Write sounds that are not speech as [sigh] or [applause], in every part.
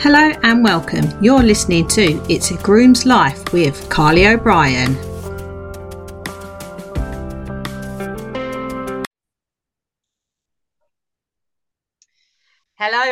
Hello and welcome. You're listening to It's a Groom's Life with Carly O'Brien.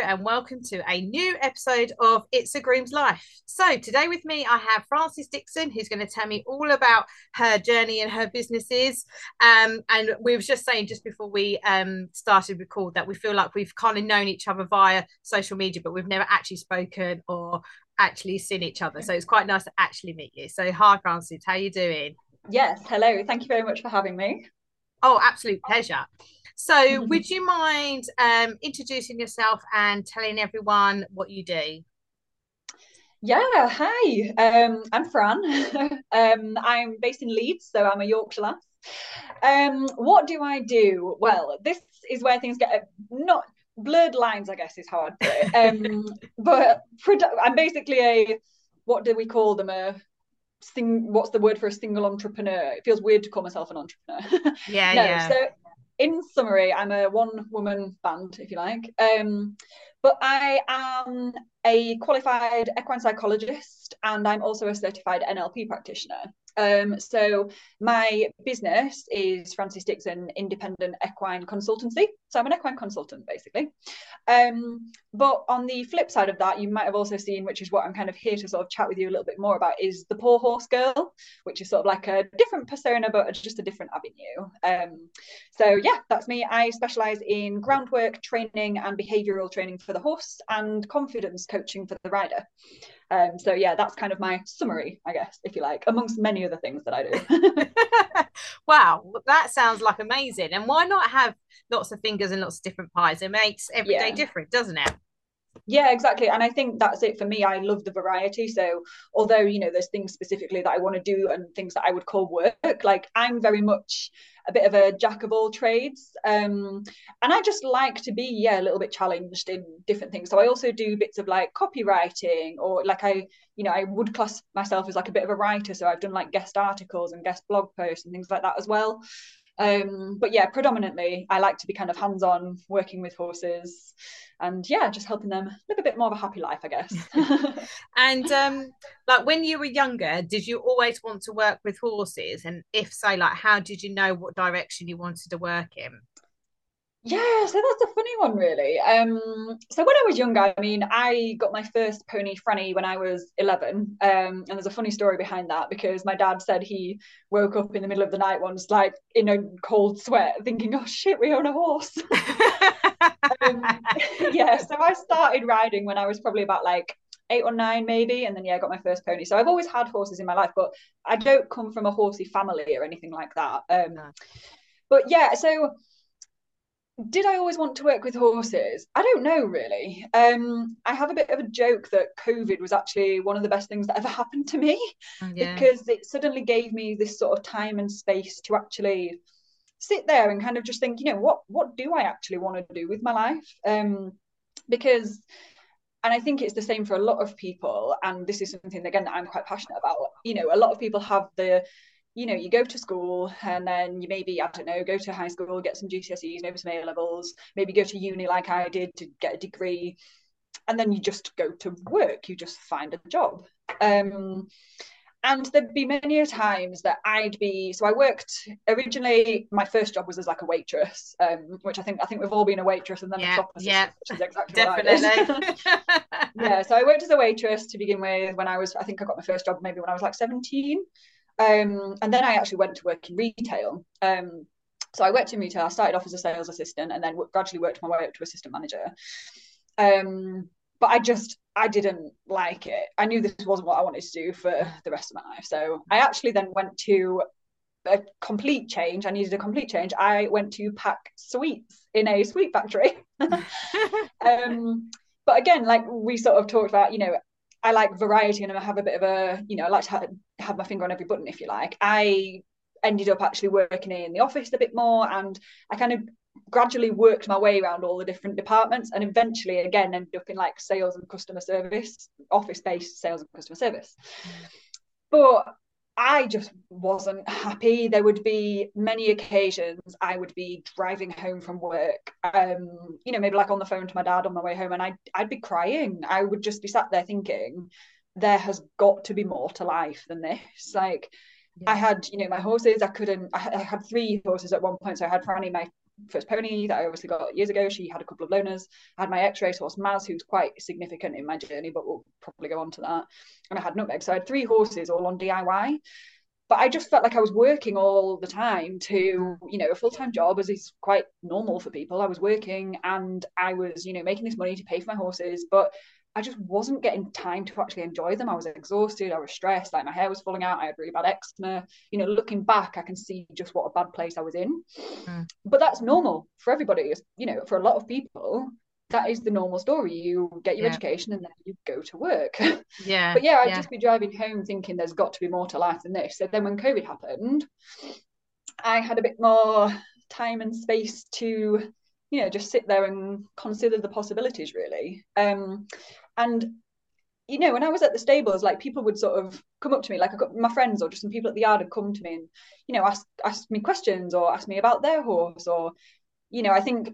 And welcome to a new episode of It's a Groom's Life. So, today with me, I have Frances Dixon, who's going to tell me all about her journey and her businesses. Um, and we were just saying just before we um, started record that we feel like we've kind of known each other via social media, but we've never actually spoken or actually seen each other. So, it's quite nice to actually meet you. So, hi, Frances, how are you doing? Yes, hello. Thank you very much for having me. Oh, absolute pleasure. So, mm-hmm. would you mind um, introducing yourself and telling everyone what you do? Yeah, hi. Um, I'm Fran. [laughs] um, I'm based in Leeds, so I'm a Yorkshire lass. Um, what do I do? Well, this is where things get not blurred lines, I guess, is how I'd put it. Um, [laughs] but I'm basically a what do we call them? A sing. What's the word for a single entrepreneur? It feels weird to call myself an entrepreneur. [laughs] Yeah, no, yeah. So in summary, I'm a one woman band, if you like. Um, but I am a qualified equine psychologist and I'm also a certified NLP practitioner. Um, so my business is Frances Dixon Independent Equine Consultancy. So I'm an equine consultant basically. Um, but on the flip side of that, you might have also seen, which is what I'm kind of here to sort of chat with you a little bit more about, is the poor horse girl, which is sort of like a different persona, but just a different avenue. Um, so yeah, that's me. I specialize in groundwork training and behavioral training for the horse and confidence coaching for the rider. Um, so yeah, that's kind of my summary, I guess, if you like, amongst many other things that I do. [laughs] wow, that sounds like amazing. And why not have lots of fingers and lots of different pies? It makes every yeah. day different, doesn't it? Yeah exactly and i think that's it for me i love the variety so although you know there's things specifically that i want to do and things that i would call work like i'm very much a bit of a jack of all trades um, and i just like to be yeah a little bit challenged in different things so i also do bits of like copywriting or like i you know i would class myself as like a bit of a writer so i've done like guest articles and guest blog posts and things like that as well um, but yeah predominantly i like to be kind of hands on working with horses and yeah just helping them live a bit more of a happy life i guess. [laughs] And um like when you were younger did you always want to work with horses? And if so like how did you know what direction you wanted to work in yeah, so that's a funny one, really. Um, so when I was younger, I mean, I got my first pony Franny when I was 11. Um, and there's a funny story behind that because my dad said he woke up in the middle of the night once, like in a cold sweat, thinking, oh shit, we own a horse. [laughs] um, [laughs] yeah, so I started riding when I was probably about like eight or nine maybe and then yeah I got my first pony so I've always had horses in my life but I don't come from a horsey family or anything like that um, no. but yeah so did I always want to work with horses? I don't know really. Um, I have a bit of a joke that COVID was actually one of the best things that ever [laughs] happened to me oh, yeah. because it suddenly gave me this sort of time and space to actually sit there and kind of just think, you know, what what do I actually want to do with my life? Um, because and I think it's the same for a lot of people. And this is something again that I'm quite passionate about. You know, a lot of people have the you know, you go to school and then you maybe, I don't know, go to high school, get some GCSEs, maybe some A levels, maybe go to uni like I did to get a degree. And then you just go to work, you just find a job. Um, and there'd be many a times that I'd be so I worked originally my first job was as like a waitress um, which I think I think we've all been a waitress and then yeah, a shop yeah, which is exactly definitely [laughs] [laughs] yeah so I worked as a waitress to begin with when I was I think I got my first job maybe when I was like 17 um, and then I actually went to work in retail. Um, so I worked in retail. I started off as a sales assistant and then w- gradually worked my way up to assistant manager. Um, but I just I didn't like it. I knew this wasn't what I wanted to do for the rest of my life. So I actually then went to a complete change. I needed a complete change. I went to pack sweets in a sweet factory. [laughs] [laughs] um, but again, like we sort of talked about, you know, I like variety and I have a bit of a, you know, I like to have, have my finger on every button, if you like. I ended up actually working in the office a bit more and I kind of gradually worked my way around all the different departments and eventually again ended up in like sales and customer service, office based sales and customer service. Mm. But I just wasn't happy. There would be many occasions I would be driving home from work, um, you know, maybe like on the phone to my dad on my way home, and I'd, I'd be crying. I would just be sat there thinking, there has got to be more to life than this. Like, yeah. I had, you know, my horses, I couldn't, I, I had three horses at one point. So I had Franny, my first pony that I obviously got years ago. She had a couple of loners. I had my X-race horse Maz, who's quite significant in my journey, but we'll probably go on to that. And I had Nutmeg. So I had three horses all on DIY. But I just felt like I was working all the time to, you know, a full-time job as is quite normal for people. I was working and I was, you know, making this money to pay for my horses, but I just wasn't getting time to actually enjoy them. I was exhausted, I was stressed, like my hair was falling out, I had really bad eczema. You know, looking back, I can see just what a bad place I was in. Mm. But that's normal for everybody. You know, for a lot of people, that is the normal story. You get your yeah. education and then you go to work. [laughs] Yeah. but yeah, I'd yeah. just be driving home thinking there's got to be more to life than this. So then when COVID happened, I had a bit more time and space to you know just sit there and consider the possibilities really um and you know, when I was at the stables, like people would sort of come up to me, like my friends or just some people at the yard would come to me and, you know, ask ask me questions or ask me about their horse or, you know, I think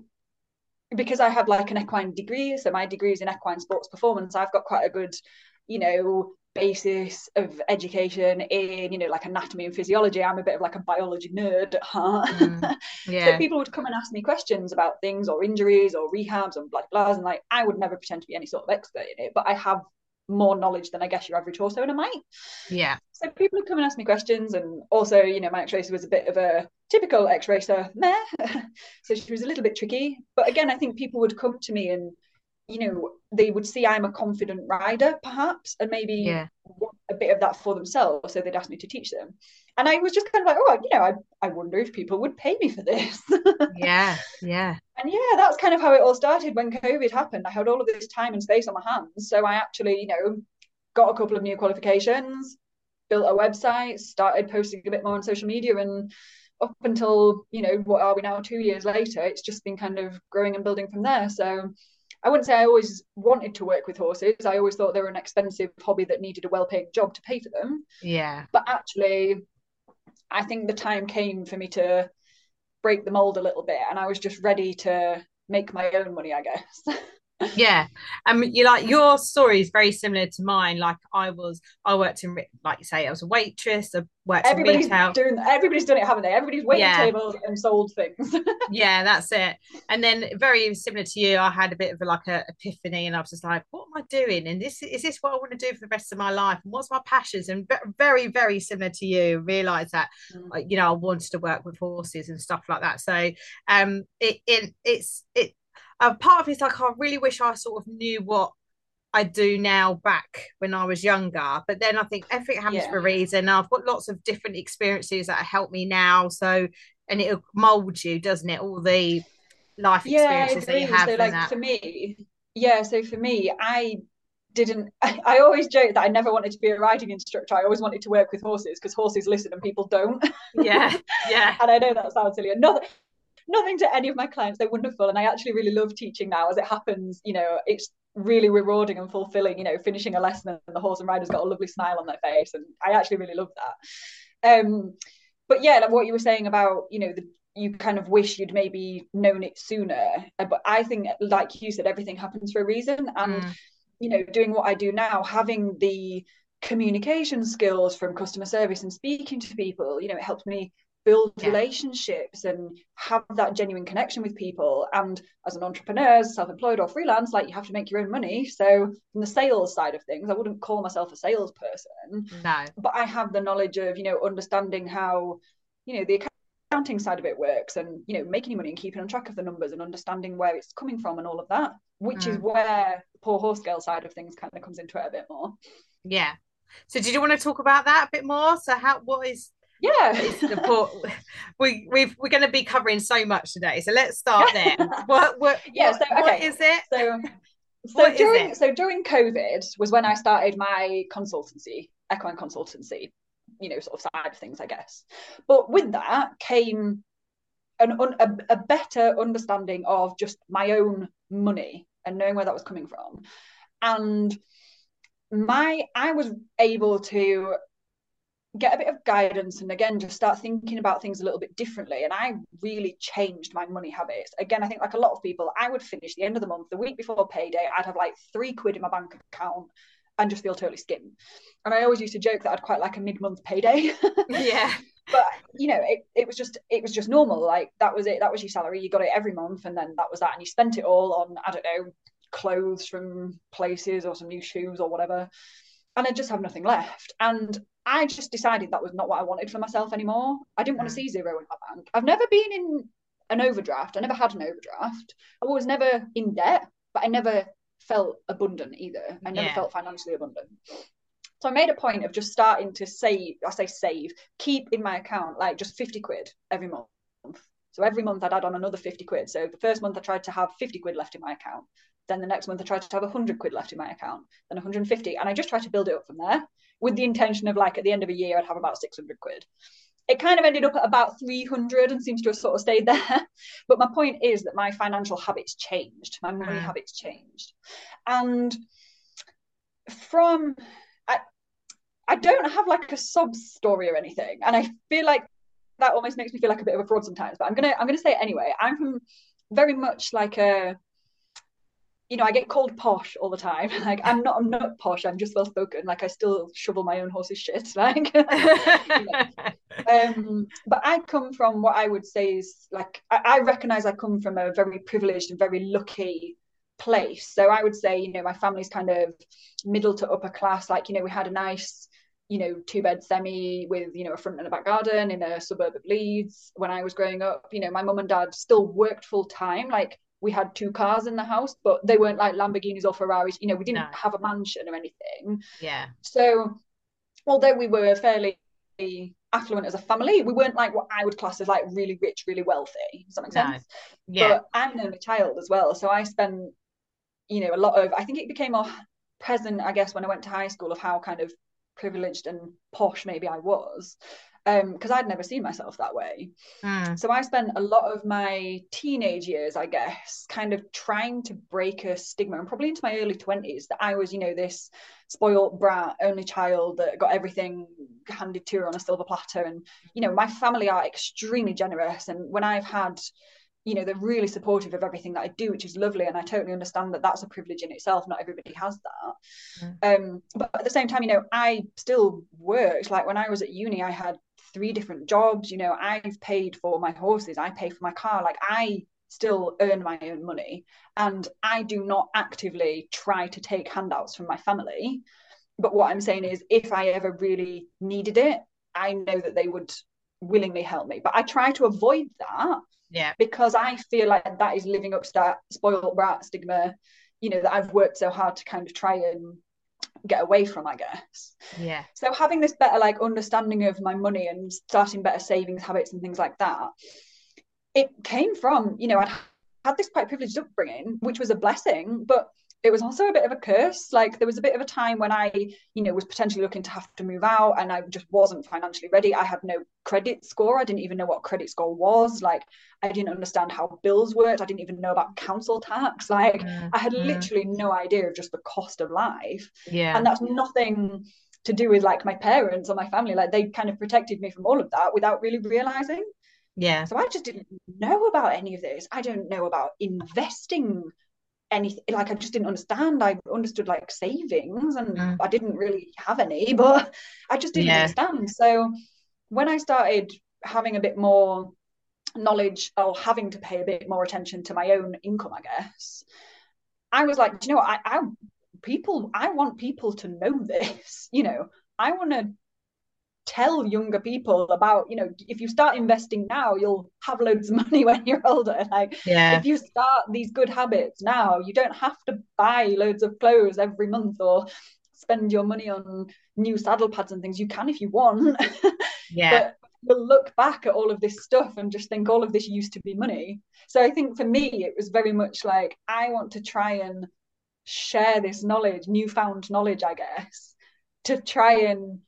because I have like an equine degree, so my degree is in equine sports performance, I've got quite a good, you know, basis of education in you know like anatomy and physiology. I'm a bit of like a biology nerd at heart. Mm, [laughs] yeah. so people would come and ask me questions about things or injuries or rehabs and blah blah and like i would never pretend to be any sort of expert in it but i have more knowledge than i guess your average horse owner might. Yeah. So people would come and ask me questions and also you know my ex-racer was a bit of a typical ex-racer meh. [laughs] So she was a little bit tricky. But again i think people would come to me and you know they would see I'm a confident rider perhaps and maybe yeah. want a bit of that for themselves so they'd ask me to teach them. And I was just kind of like oh you know I, I wonder if people would pay me for this. [laughs] Yeah yeah. And yeah that's kind of how it all started when COVID happened. I had all of this time and space on my hands. So I actually you know got a couple of new qualifications built a website started posting a bit more on social media and up until you know what are we now two years later it's just been kind of growing and building from there. So I wouldn't say I always wanted to work with horses. I always thought they were an expensive hobby that needed a well-paid job to pay for them. Yeah. But actually, I think the time came for me to break the mold a little bit, and I was just ready to make my own money, I guess. [laughs] yeah. Um you like your story is very similar to mine. Like i was i worked in like you say i was a waitress i worked everybody's in retail. doing everybody's done it haven't they? Everybody's waiting yeah. tables and sold things. [laughs] Yeah that's it. And then very similar to you i had a bit of a, like a epiphany and i was just like what am i doing? And this is this what i want to do for the rest of my life? And what's my passions? And very very similar to you realize that mm. you know i wanted to work with horses and stuff like that. So um it, it it's it uh, part of it's like I really wish I sort of knew what I do now back when I was younger. But then I think everything happens yeah. for a reason. I've got lots of different experiences that help me now. So and it'll mold you, doesn't it? All the life yeah, experiences that you have. So like that. for me, yeah. So for me, I didn't I, [laughs] I, always joke that I never wanted to be a riding instructor. I always wanted to work with horses because horses listen and people don't. Yeah. [laughs] Yeah. and I know that sounds silly. Another nothing to any of my clients. They're wonderful. And I actually really love teaching now as it happens. You know, it's really rewarding and fulfilling, you know, finishing a lesson and the horse and rider's got a lovely smile on their face. And I actually really love that. Um, but yeah, like what you were saying about, you know, the you kind of wish you'd maybe known it sooner. Uh, but I think, like you said, everything happens for a reason. And, mm. you know, doing what I do now, having the communication skills from customer service and speaking to people, you know, it helps me build yeah. relationships and have that genuine connection with people. And as an entrepreneur self-employed or freelance like you have to make your own money. So from the sales side of things i wouldn't call myself a salesperson no. but i have the knowledge of you know understanding how you know the accounting side of it works and you know making money and keeping on track of the numbers and understanding where it's coming from and all of that which mm. is where the poor horse girl side of things kind of comes into it a bit more. Yeah. So did you want to talk about that a bit more? So how what is yeah. We we've, we're going to be covering so much today so let's start there [laughs] what what yeah so okay. what is it? So [laughs] so during so during covid was when i started my consultancy equine consultancy you know sort of side of things i guess. But with that came an un, a, a better understanding of just my own money and knowing where that was coming from. And my i was able to get a bit of guidance and again just start thinking about things a little bit differently. And i really changed my money habits. Again i think like a lot of people i would finish the end of the month the week before payday i'd have like three quid in my bank account and just feel totally skint and i always used to joke that i'd quite like a mid-month payday. [laughs] Yeah. But you know it, it was just it was just normal. Like that was it. That was your salary. You got it every month and then that was that. And you spent it all on i don't know clothes from places or some new shoes or whatever. And I just have nothing left. And I just decided that was not what I wanted for myself anymore. I didn't want to mm. see zero in my bank. I've never been in an overdraft. I never had an overdraft. I was never in debt, but I never felt abundant either. I never yeah. felt financially abundant. So I made a point of just starting to save, I say save, keep in my account like just 50 quid every month. So every month I'd add on another 50 quid. So the first month I tried to have 50 quid left in my account. Then the next month I tried to have 100 quid left in my account, then 150. And I just tried to build it up from there with the intention of like at the end of a year, I'd have about 600 quid. It kind of ended up at about 300 and seems to have sort of stayed [laughs] there. but my point is that my financial habits changed, my money mm. habits changed. And from, I, I don't have like a sob story or anything. And I feel like that almost makes me feel like a bit of a fraud sometimes, but I'm going to, I'm to say it anyway. I'm from very much like a, you know, I get called posh all the time. [laughs] Like I'm not, I'm not posh. I'm just well spoken. Like I still shovel my own horse's shit. [laughs] Like, [laughs] um, but I come from what I would say is like I, I recognize I come from a very privileged and very lucky place. So I would say, you know, my family's kind of middle to upper class. Like, you know, we had a nice, you know, two bed semi with, you know, a front and a back garden in a suburb of Leeds when I was growing up. You know, my mum and dad still worked full time. Like we had two cars in the house, but they weren't like Lamborghinis or Ferraris. You know, we didn't no. have a mansion or anything. Yeah. So, although we were fairly affluent as a family, we weren't like what I would class as like really rich, really wealthy. Does that make sense? No. Yeah. But I'm an only child as well, so I spent, you know, a lot of. I think it became more present, I guess, when I went to high school of how kind of privileged and posh maybe I was because um, I'd never seen myself that way. Mm. So I spent a lot of my teenage years, I guess, kind of trying to break a stigma, and probably into my early twenties, that I was, you know, this spoiled brat, only child that got everything handed to her on a silver platter. And you know, my family are extremely generous, and when I've had you know they're really supportive of everything that I do, which is lovely, and I totally understand that that's a privilege in itself. Not everybody has that. Mm. Um, but at the same time, you know, I still worked. Like when I was at uni, I had three different jobs. You know, I've paid for my horses, I pay for my car. Like I still earn my own money, and I do not actively try to take handouts from my family. But what I'm saying is, if I ever really needed it, I know that they would willingly help me. But I try to avoid that yeah. Because I feel like that is living up to that spoiled brat stigma, you know, that I've worked so hard to kind of try and get away from, I guess. Yeah. So having this better like understanding of my money and starting better savings habits and things like that, it came from, you know, I'd had this quite privileged upbringing, which was a blessing, but it was also a bit of a curse. Like there was a bit of a time when I, you know, was potentially looking to have to move out and I just wasn't financially ready. I had no credit score. I didn't even know what credit score was. Like I didn't understand how bills worked. I didn't even know about council tax. [laughs] Like mm-hmm. I had mm-hmm. literally no idea of just the cost of life. Yeah. And that's nothing to do with like my parents or my family. Like they kind of protected me from all of that without really realizing. Yeah. So I just didn't know about any of this. I don't know about investing anything like i just didn't understand i understood like savings and mm. i didn't really have any [laughs] but i just didn't yeah. understand so when i started having a bit more knowledge or having to pay a bit more attention to my own income i guess i was like you know I, I people i want people to know [laughs] this you know i want to tell younger people about you know if you start investing now you'll have loads of [laughs] money when you're older. Like yeah. if you start these good habits now you don't have to buy loads of clothes every month or spend your money on new saddle pads and things. You can if you want. [laughs] Yeah. But you'll look back at all of this stuff and just think all of this used to be money. So i think for me it was very much like i want to try and share this knowledge newfound knowledge i guess to try and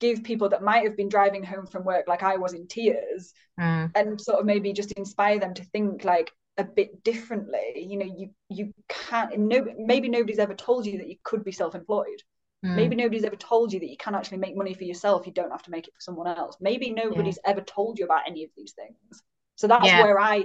give people that might have been driving home from work like I was in tears mm. and sort of maybe just inspire them to think like a bit differently you know you you can't no maybe nobody's ever told you that you could be self-employed Mm. Maybe nobody's ever told you that you can actually make money for yourself. You don't have to make it for someone else. Maybe nobody's yeah. ever told you about any of these things. So that's yeah. where I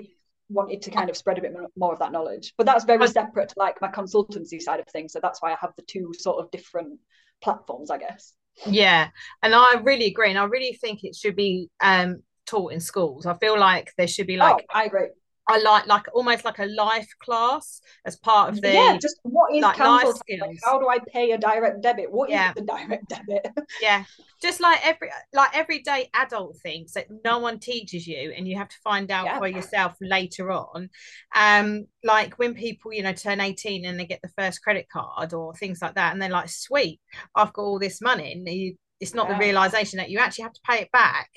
wanted to kind of spread a bit more of that knowledge. But that's very separate to like my consultancy side of things. So that's why I have the two sort of different platforms, I guess. Yeah. And I really agree. And I really think it should be um taught in schools. I feel like there should be like oh, I agree. I like like almost like a life class as part of the yeah. Just what is like, life skills? Like, how do I pay a direct debit? What yeah. is the direct debit? [laughs] yeah, just like every like everyday adult things that no one teaches you, and you have to find out yeah. for yourself later on. Um, like when people you know turn eighteen and they get the first credit card or things like that, and they're like, "Sweet, I've got all this money," and you it's not yeah. the realization that you actually have to pay it back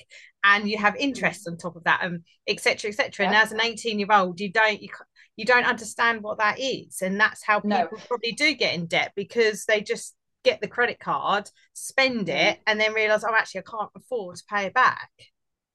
and you have interest on top of that and etc etc yeah. and as an 18 year old you don't you, you don't understand what that is and that's how people no. probably do get in debt because they just get the credit card spend mm. it and then realize oh actually i can't afford to pay it back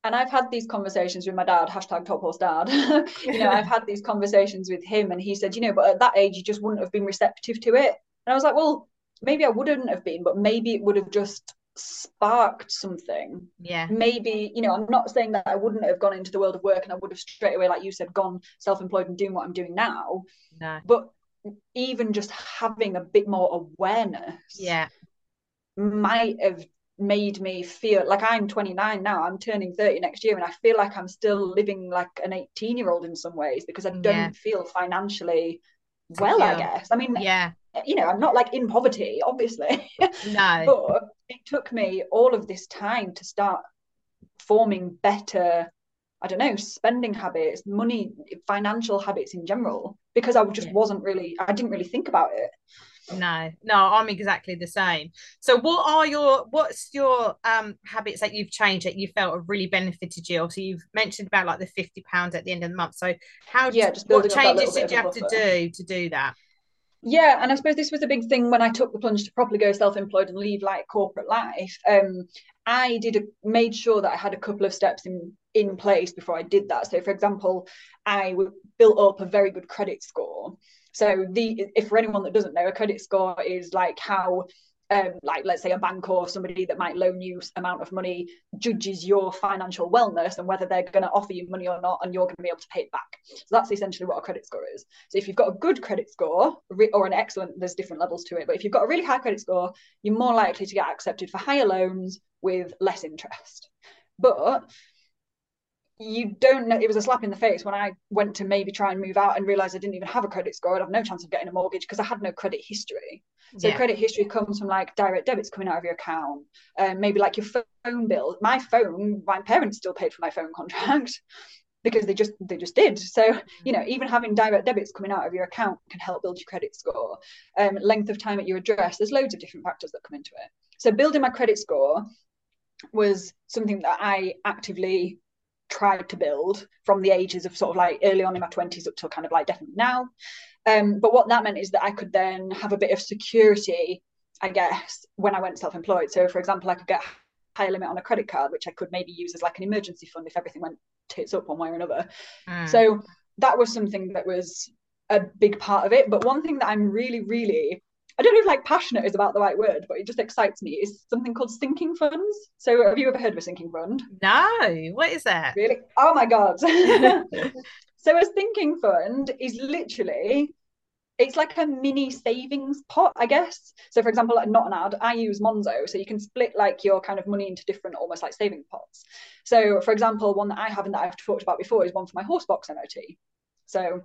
and I've had these conversations with my dad, hashtag top horse dad. [laughs] you know, [laughs] I've had these conversations with him, and he said, you know, but at that age, you just wouldn't have been receptive to it. And I was like, well, maybe I wouldn't have been, but maybe it would have just sparked something. Yeah. Maybe you know i'm not saying that i wouldn't have gone into the world of work and i would have straight away like you said gone self-employed and doing what i'm doing now. No. but even just having a bit more awareness yeah. might have made me feel like i'm 29 now i'm turning 30 next year and i feel like i'm still living like an 18 year old in some ways because i don't yeah. feel financially well i guess. I mean yeah you know, I'm not like in poverty, obviously. [laughs] No. but it took me all of this time to start forming better, I don't know, spending habits, money, financial habits in general, because I just yeah. wasn't really, I didn't really think about it. No, no, I'm exactly the same. So what are your what's your um habits that you've changed that you felt have really benefited you? So you've mentioned about like the 50 pounds at the end of the month. So how yeah, just what changes did you have to do to do that? Yeah and i suppose this was a big thing when i took the plunge to properly go self-employed and leave like corporate life um i did a, made sure that i had a couple of steps in in place before i did that. So for example I built up a very good credit score. So the if for anyone that doesn't know a credit score is like how um, like let's say a bank or somebody that might loan you amount of money judges your financial wellness and whether they're going to offer you money or not and you're going to be able to pay it back. So that's essentially what a credit score is. So if you've got a good credit score or an excellent there's different levels to it but if you've got a really high credit score you're more likely to get accepted for higher loans with less interest. But you don't know it was a slap in the face when I went to maybe try and move out and realized I didn't even have a credit score. I'd have no chance of getting a mortgage because I had no credit history. So yeah. credit history comes from like direct debits coming out of your account, um, maybe like your phone bill. My phone, my parents still paid for my phone contract [laughs] because they just they just did. So you know, even having direct debits coming out of your account can help build your credit score. Um, length of time at your address. There's loads of different factors that come into it. So building my credit score was something that I actively tried to build from the ages of sort of like early on in my 20s up till kind of like definitely now. Um, but what that meant is that I could then have a bit of security, I guess, when I went self-employed. So for example, I could get a higher limit on a credit card, which I could maybe use as like an emergency fund if everything went tits up one way or another. Mm. So that was something that was a big part of it. But one thing that I'm really, really I don't know if like passionate is about the right word, but it just excites me. Is something called sinking funds. So have you ever heard of a sinking fund? No. What is that? Really? Oh my god. [laughs] so a sinking fund is literally it's like a mini savings pot, I guess. So for example, like not an ad, I use Monzo. So you can split like your kind of money into different almost like saving pots. So for example, one that I have and that I've talked about before is one for my horse box MOT. So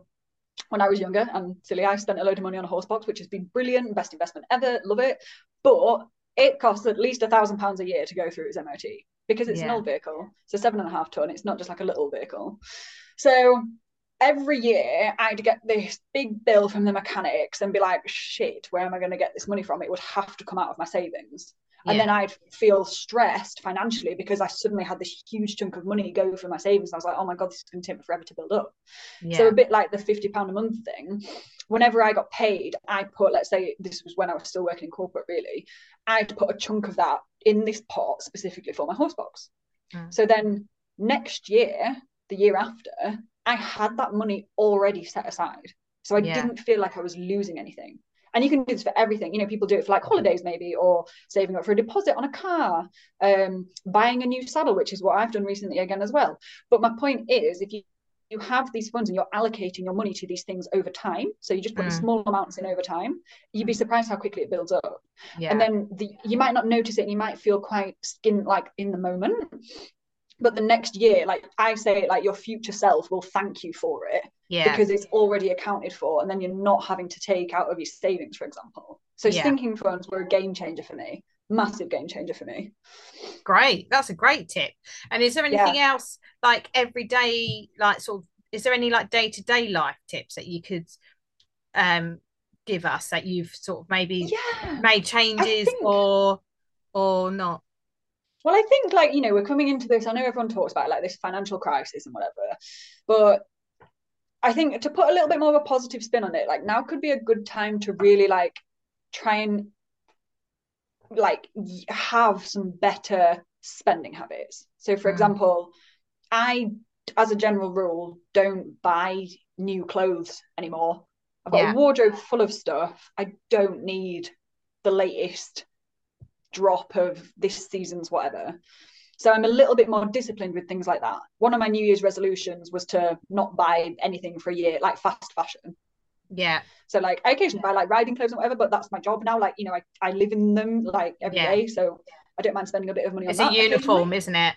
when I was younger and silly, I spent a load of money on a horse box, which has been brilliant, best investment ever, love it. But it costs at least a thousand pounds a year to go through its MOT because it's yeah. an old vehicle. So seven and a half ton. It's not just like a little vehicle. So every year I'd get this big bill from the mechanics and be like, shit, where am I going to get this money from? It would have to come out of my savings yeah. and then I'd feel stressed financially because I suddenly had this huge chunk of money go for my savings. I was like, oh my god, this is going to take me forever to build up. Yeah. So a bit like the fifty pound a month thing. Whenever I got paid, I put, let's say this was when I was still working in corporate, really, I'd put a chunk of that in this pot specifically for my horse box. Mm. So then next year, the year after, I had that money already set aside. So I yeah. didn't feel like I was losing anything and you can do this for everything. You know people do it for like holidays maybe or saving up for a deposit on a car um, buying a new saddle which is what i've done recently again as well. But my point is if you you have these funds and you're allocating your money to these things over time so you just put mm. small amounts in over time you'd be surprised how quickly it builds up. Yeah. and then the, you might not notice it and you might feel quite skin like in the moment. But the next year like i say like your future self will thank you for it yeah because it's already accounted for and then you're not having to take out of your savings for example so yeah. sinking funds were a game changer for me massive game changer for me great that's a great tip and is there anything yeah. else like everyday like sort of is there any like day-to-day life tips that you could um give us that you've sort of maybe yeah. made changes think... or or not well, I think like, you know, we're coming into this. I know everyone talks about like this financial crisis and whatever, but I think to put a little bit more of a positive spin on it, like now could be a good time to really like try and like have some better spending habits. So for mm. example, I as a general rule don't buy new clothes anymore. I've got yeah. a wardrobe full of stuff. I don't need the latest drop of this season's whatever. So I'm a little bit more disciplined with things like that. One of my New Year's resolutions was to not buy anything for a year, like fast fashion. Yeah. So like I occasionally buy like riding clothes and whatever, but that's my job now. Like, you know, I, I live in them like every yeah. day, So I don't mind spending a bit of money it's on It's a uniform, isn't it?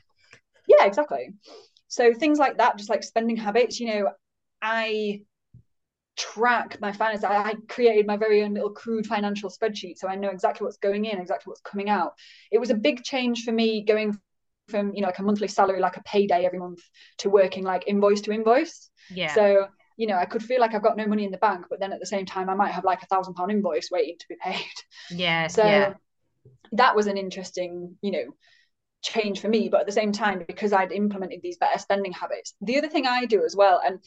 Yeah, exactly. So things like that, just like spending habits, you know, I track my finances. I, I, created my very own little crude financial spreadsheet, so I know exactly what's going in, exactly what's coming out. It was a big change for me going from you know like a monthly salary, like a payday every month, to working like invoice to invoice. Yeah. So you know, I could feel like I've got no money in the bank, but then at the same time, I might have like a thousand pound invoice waiting to be paid. Yeah. So yeah. that was an interesting, you know, change for me. But at the same time, because I'd implemented these better spending habits, the other thing I do as well, and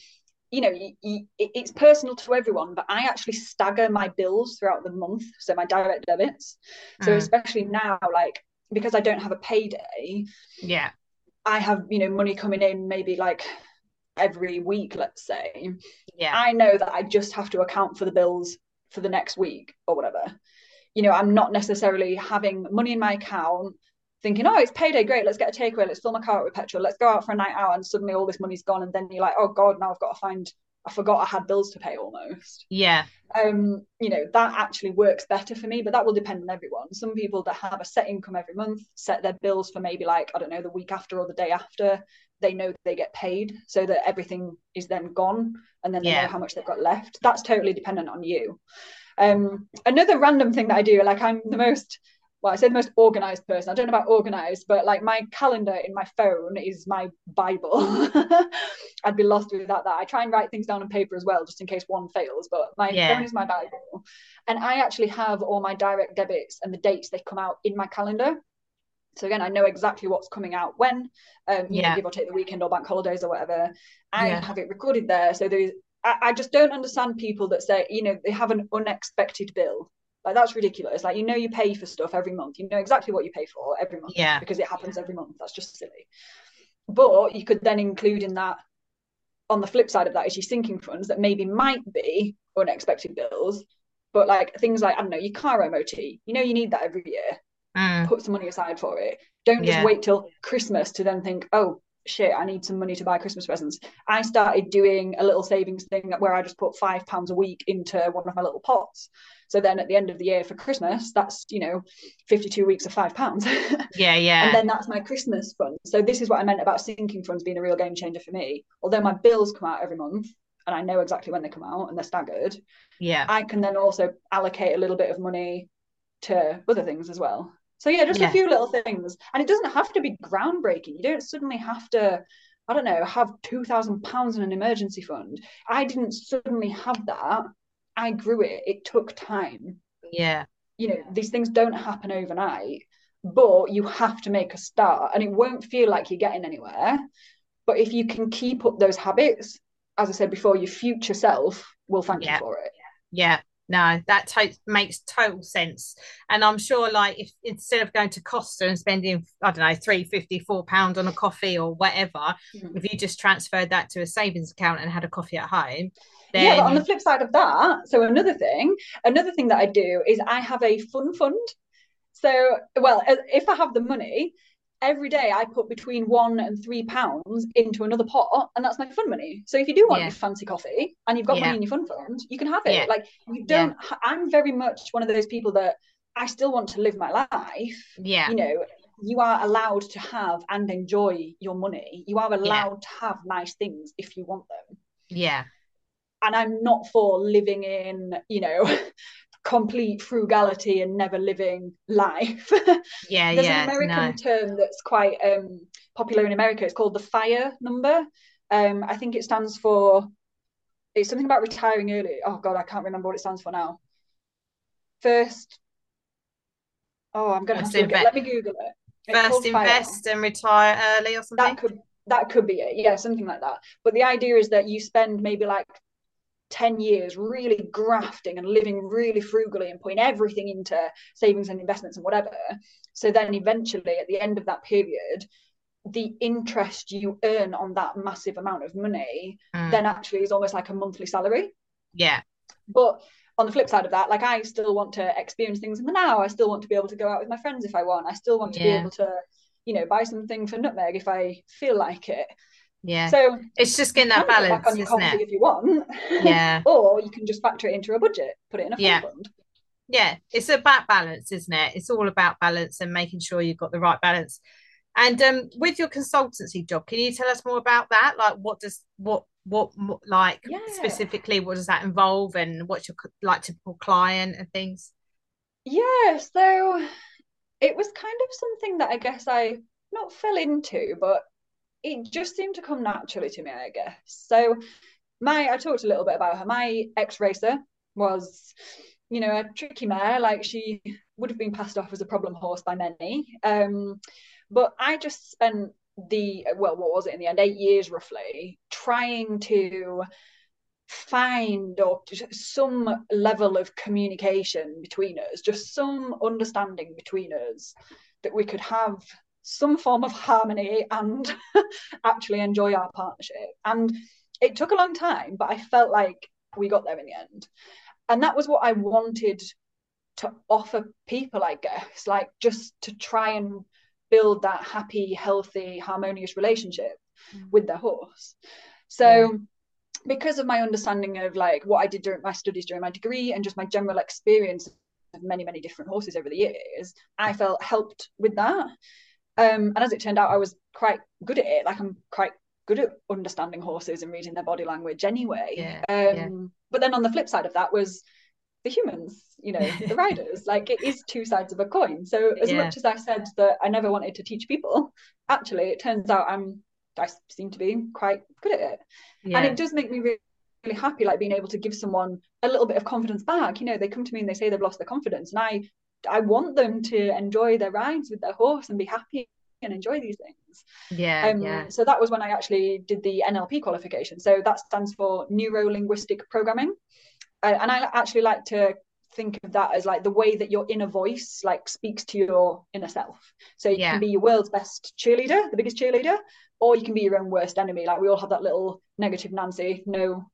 you know, you, you, it's personal to everyone, but I actually stagger my bills throughout the month. So my direct debits. So mm. especially now, like because I don't have a payday. Yeah. I have, you know, money coming in maybe like every week, let's say. Yeah. I know that I just have to account for the bills for the next week or whatever. You know, I'm not necessarily having money in my account thinking, oh, it's payday, great, let's get a takeaway, let's fill my car up with petrol, let's go out for a night out, and suddenly all this money's gone, and then you're like, oh god, now I've got to find, I forgot I had bills to pay almost. Yeah. Um, you know, that actually works better for me, but that will depend on everyone. Some people that have a set income every month set their bills for maybe like, I don't know, the week after or the day after. They know they get paid so that everything is then gone and then they yeah. know how much they've got left. That's totally dependent on you. Um, another random thing that I do, like I'm the most well, I say the most organized person. I don't know about organized, but like my calendar in my phone is my Bible. [laughs] I'd be lost without that. I try and write things down on paper as well, just in case one fails. But my yeah. phone is my Bible. And I actually have all my direct debits and the dates they come out in my calendar. So again, I know exactly what's coming out when, um, you yeah. know, give or take the weekend or bank holidays or whatever. I yeah. have it recorded there. So there's I, I just don't understand people that say, you know, they have an unexpected bill like that's ridiculous. Like you know you pay for stuff every month. You know exactly what you pay for every month. Yeah. Because it happens every month. That's just silly. But you could then include in that on the flip side of that is your sinking funds that maybe might be unexpected bills. But like things like, I don't know, your car MOT, you know you need that every year. Mm. Put some money aside for it. Don't just yeah. wait till Christmas to then think, oh, shit, I need some money to buy Christmas presents. I started doing a little savings thing where I just put five pounds a week into one of my little pots. So then at the end of the year for Christmas, that's you know, 52 weeks of five pounds. [laughs] yeah, yeah. And then that's my Christmas fund. So this is what I meant about sinking funds being a real game changer for me. Although my bills come out every month and I know exactly when they come out and they're staggered. Yeah. I can then also allocate a little bit of money to other things as well. So yeah, just yeah. a few little things, and it doesn't have to be groundbreaking. You don't suddenly have to, I don't know, have two thousand pounds in an emergency fund. I didn't suddenly have that. I grew it. It took time. Yeah. You know, these things don't happen overnight, but you have to make a start, and it won't feel like you're getting anywhere. But if you can keep up those habits, as I said before, your future self will thank yeah. you for it. Yeah, no that to- makes total sense and i'm sure like if instead of going to costa and spending i don't know three fifty four pound on a coffee or whatever mm. if you just transferred that to a savings account and had a coffee at home then... yeah but on the flip side of that so another thing another thing that i do is i have a fun fund so well if i have the money every day I put between one and three pounds into another pot, and that's my fun money. So if you do want yeah. your fancy coffee and you've got yeah. money in your fun fund, you can have it. Yeah. Like you don't. I'm very much one of those people that I still want to live my life. Yeah. You know, you are allowed to have and enjoy your money. You are allowed to have nice things if you want them. Yeah. And I'm not for living in, you know, [laughs] complete frugality and never living life. [laughs] Yeah, There's yeah. an American no. term that's quite um, popular in America. It's called the FIRE number. Um, I think it stands for it's something about retiring early. Oh god, I can't remember what it stands for now. First, oh, I'm gonna have to get, let me Google it. It's First, invest and retire early or something. That could that could be it. Yeah, something like that. But the idea is that you spend maybe like 10 years really grafting and living really frugally and putting everything into savings and investments and whatever. So then eventually at the end of that period, the interest you earn on that massive amount of money mm. then actually is almost like a monthly salary. Yeah. But on the flip side of that, like I still want to experience things in the now. I still want to be able to go out with my friends if I want. I still want to yeah. be able to, you know, buy something for nutmeg if I feel like it. Yeah. So it's just getting that balance, on your isn't it? If you want. Yeah. [laughs] or you can just factor it into a budget, put it in a yeah. fund. Yeah, it's about balance, isn't it? It's all about balance and making sure you've got the right balance. And um, with your consultancy job, can you tell us more about that? Like, what does what what like yeah. specifically? What does that involve, and what's your like typical client and things? Yeah, so it was kind of something that I guess I not fell into, but it just seemed to come naturally to me, I guess. So my I talked a little bit about her. My ex-racer was, you know, a tricky mare. Like she would have been passed off as a problem horse by many. Um, but I just spent the well, what was it in the end? Eight years roughly, trying to find or some level of communication between us, just some understanding between us that we could have some form of harmony and [laughs] actually enjoy our partnership. And it took a long time, but I felt like we got there in the end. And that was what I wanted to offer people, I guess, like just to try and build that happy, healthy, harmonious relationship mm. with their horse. So, yeah. because of my understanding of like what I did during my studies during my degree and just my general experience of many, many different horses over the years, I felt helped with that. Um, and as it turned out, I was quite good at it. Like I'm quite good at understanding horses and reading their body language anyway. Yeah, um, yeah. But then on the flip side of that was the humans, you know, [laughs] the riders. like it is two sides of a coin. So as yeah. much as I said that I never wanted to teach people, actually it turns out I'm I seem to be quite good at it. And it does make me really, really happy, like being able to give someone a little bit of confidence back. You know, they come to me and they say they've lost their confidence, and I I want them to enjoy their rides with their horse and be happy and enjoy these things. Yeah, um, yeah. So that was when I actually did the NLP qualification. So that stands for Neuro Linguistic Programming, uh, and I actually like to think of that as like the way that your inner voice like speaks to your inner self. So you yeah. can be your world's best cheerleader, the biggest cheerleader, or you can be your own worst enemy. Like we all have that little negative Nancy. No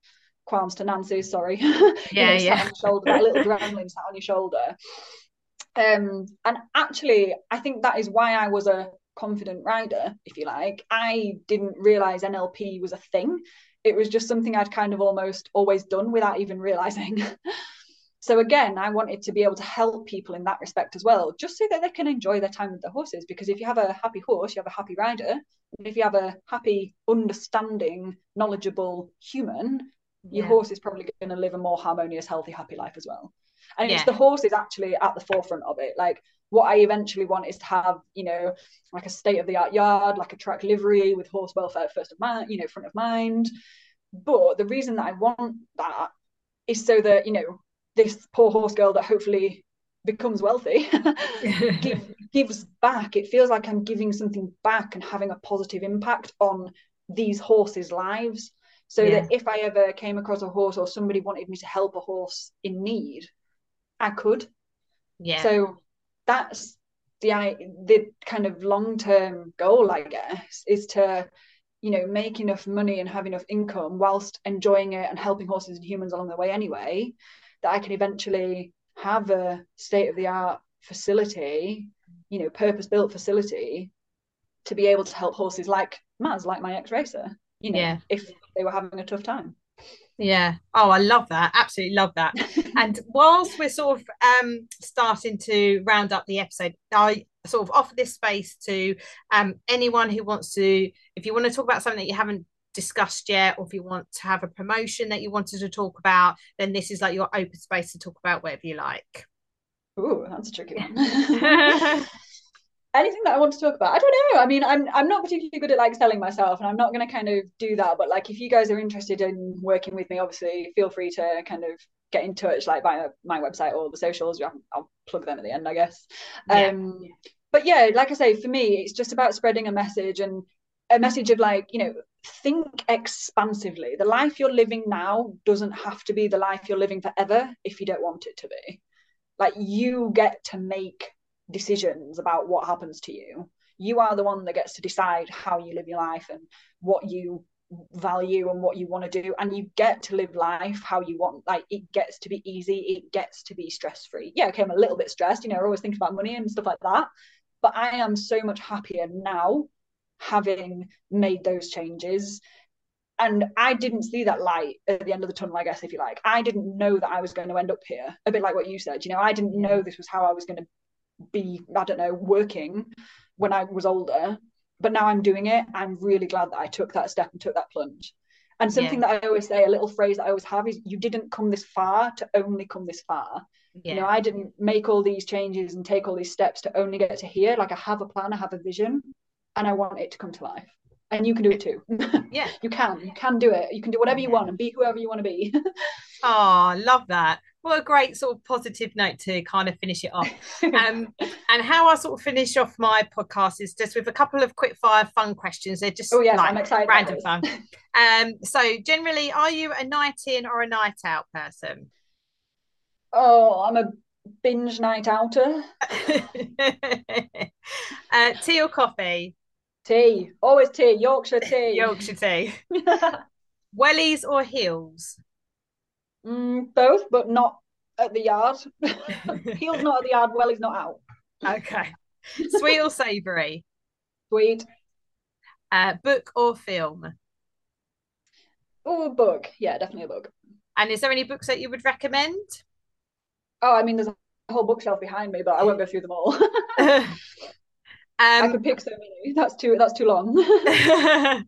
qualms to Nancy, sorry. [laughs] Yeah, know, yeah. shoulder, that little [laughs] gremlin sat on your shoulder. Um, and actually, I think that is why I was a confident rider, if you like. I didn't realize NLP was a thing. It was just something I'd kind of almost always done without even realizing. [laughs] so again, I wanted to be able to help people in that respect as well, just so that they can enjoy their time with their horses. Because if you have a happy horse, you have a happy rider. And if you have a happy, understanding, knowledgeable human, your horse is probably going to live a more harmonious, healthy, happy life as well and yeah. it's the horses actually at the forefront of it like what I eventually want is to have, you know, like a state of the art yard, like a track livery with horse welfare first of mind, you know, front of mind. But the reason that I want that is so that, you know, this poor horse girl that hopefully becomes wealthy [laughs] [laughs] give, gives back. It feels like I'm giving something back and having a positive impact on these horses' lives. so yeah. that if I ever came across a horse or somebody wanted me to help a horse in need, I could. Yeah. So that's the I, the kind of long term goal, I guess, is to you know make enough money and have enough income whilst enjoying it and helping horses and humans along the way anyway, that I can eventually have a state of the art facility, you know, purpose built facility to be able to help horses like Maz, like my ex racer, you know, yeah. if they were having a tough time. Yeah. Oh, I love that. Absolutely love that. [laughs] and whilst we're sort of um, starting to round up the episode, I sort of offer this space to um, anyone who wants to, if you want to talk about something that you haven't discussed yet, or if you want to have a promotion that you wanted to talk about, then this is like your open space to talk about whatever you like. Oh, that's a tricky one. [laughs] [laughs] [laughs] anything that I want to talk about. I don't know. I mean, I'm I'm not particularly good at like selling myself, and I'm not going to kind of do that. But like, if you guys are interested in working with me, obviously feel free to kind of get in touch, like by my website or the socials. I'll plug them at the end, I guess. Yeah. Um, but yeah, like I say, for me, it's just about spreading a message and a message of like, you know, think expansively. The life you're living now doesn't have to be the life you're living forever if you don't want it to be. Like you get to make decisions about what happens to you. You are the one that gets to decide how you live your life and what you value and what you want to do and you get to live life how you want. Like it gets to be easy it gets to be stress free yeah okay i'm a little bit stressed you know i always think about money and stuff like that but i am so much happier now having made those changes. And i didn't see that light at the end of the tunnel i guess if you like. I didn't know that i was going to end up here. A bit like what you said you know i didn't know this was how i was going to be i don't know working when i was older but now i'm doing it i'm really glad that i took that step and took that plunge. And something yeah. that i always say a little phrase that i always have is you didn't come this far to only come this far. Yeah. you know i didn't make all these changes and take all these steps to only get to here. Like i have a plan i have a vision and i want it to come to life. And you can do it too. [laughs] Yeah. You can you can do it. You can do whatever you want and be whoever you want to be. [laughs] Oh I love that what a great sort of positive note to kind of finish it off. [laughs] Um, and how I sort of finish off my podcast is just with a couple of quick fire fun questions. They're just oh, yes, like I'm excited random fun. [laughs] Um, so generally, are you a night in or a night out person? Oh, I'm a binge night outer. [laughs] uh, tea or coffee? Tea, always tea. Yorkshire tea. Yorkshire tea. Wellies or heels? Mm, both, but not at the yard. [laughs] Heel's not at the yard. Well, he's not out. Okay. Sweet or savoury? Sweet. Uh, book or film? Oh, book. Yeah, definitely a book. And is there any books that you would recommend? Oh, I mean, there's a whole bookshelf behind me, but I won't go through them all. [laughs] [laughs] Um, I could pick so many. [laughs] That's too. That's too long. [laughs] [laughs]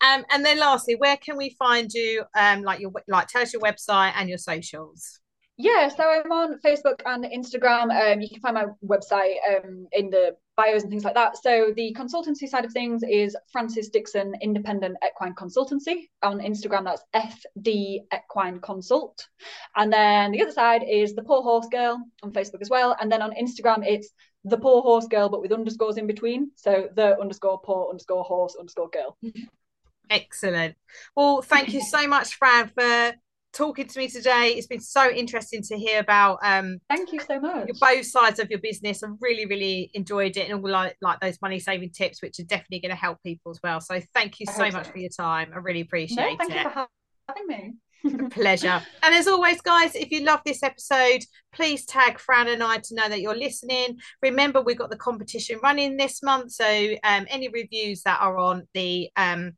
um, and then lastly, where can we find you? Um, like your like, tell us your website and your socials. Yeah, so I'm on Facebook and Instagram. Um, you can find my website um in the bios and things like that. So the consultancy side of things is Frances Dixon Independent Equine Consultancy. On Instagram, that's FD Equine Consult. And then the other side is the Poor Horse Girl on Facebook as well. And then on Instagram, it's the poor horse girl, but with underscores in between. So the underscore poor underscore horse underscore girl. [laughs] Excellent. Well, thank you so much, Fran, for talking to me today. It's been so interesting to hear about. Um, thank you so much. Both sides of your business. I really, really enjoyed it, and all like like those money saving tips, which are definitely going to help people as well. So thank you so much so. for your time. I really appreciate no, thank it. Thank you for having me [laughs] pleasure. And as always, guys, if you love this episode, please tag Fran and I to know that you're listening. Remember, we've got the competition running this month. So um, any reviews that are on the um,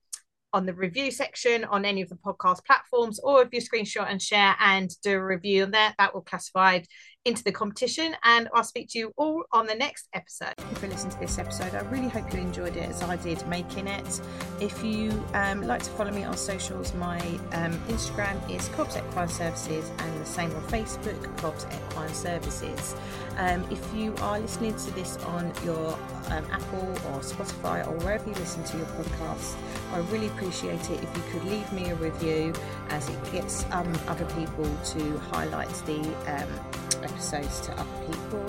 on the review section on any of the podcast platforms, or if you screenshot and share and do a review on there, that will classify into the competition. And I'll speak to you all on the next episode. If you for listening to this episode. I really hope you enjoyed it as I did making it. If you um, like to follow me on socials, my um, Instagram is Cobbs Equine Services and the same on Facebook, Cobbs Equine Services. Um, if you are listening to this on your um, Apple or Spotify or wherever you listen to your podcast, I really appreciate it if you could leave me a review as it gets um, other people to highlight the um, episodes to other people.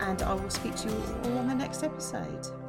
And I will speak to you all on the next episode.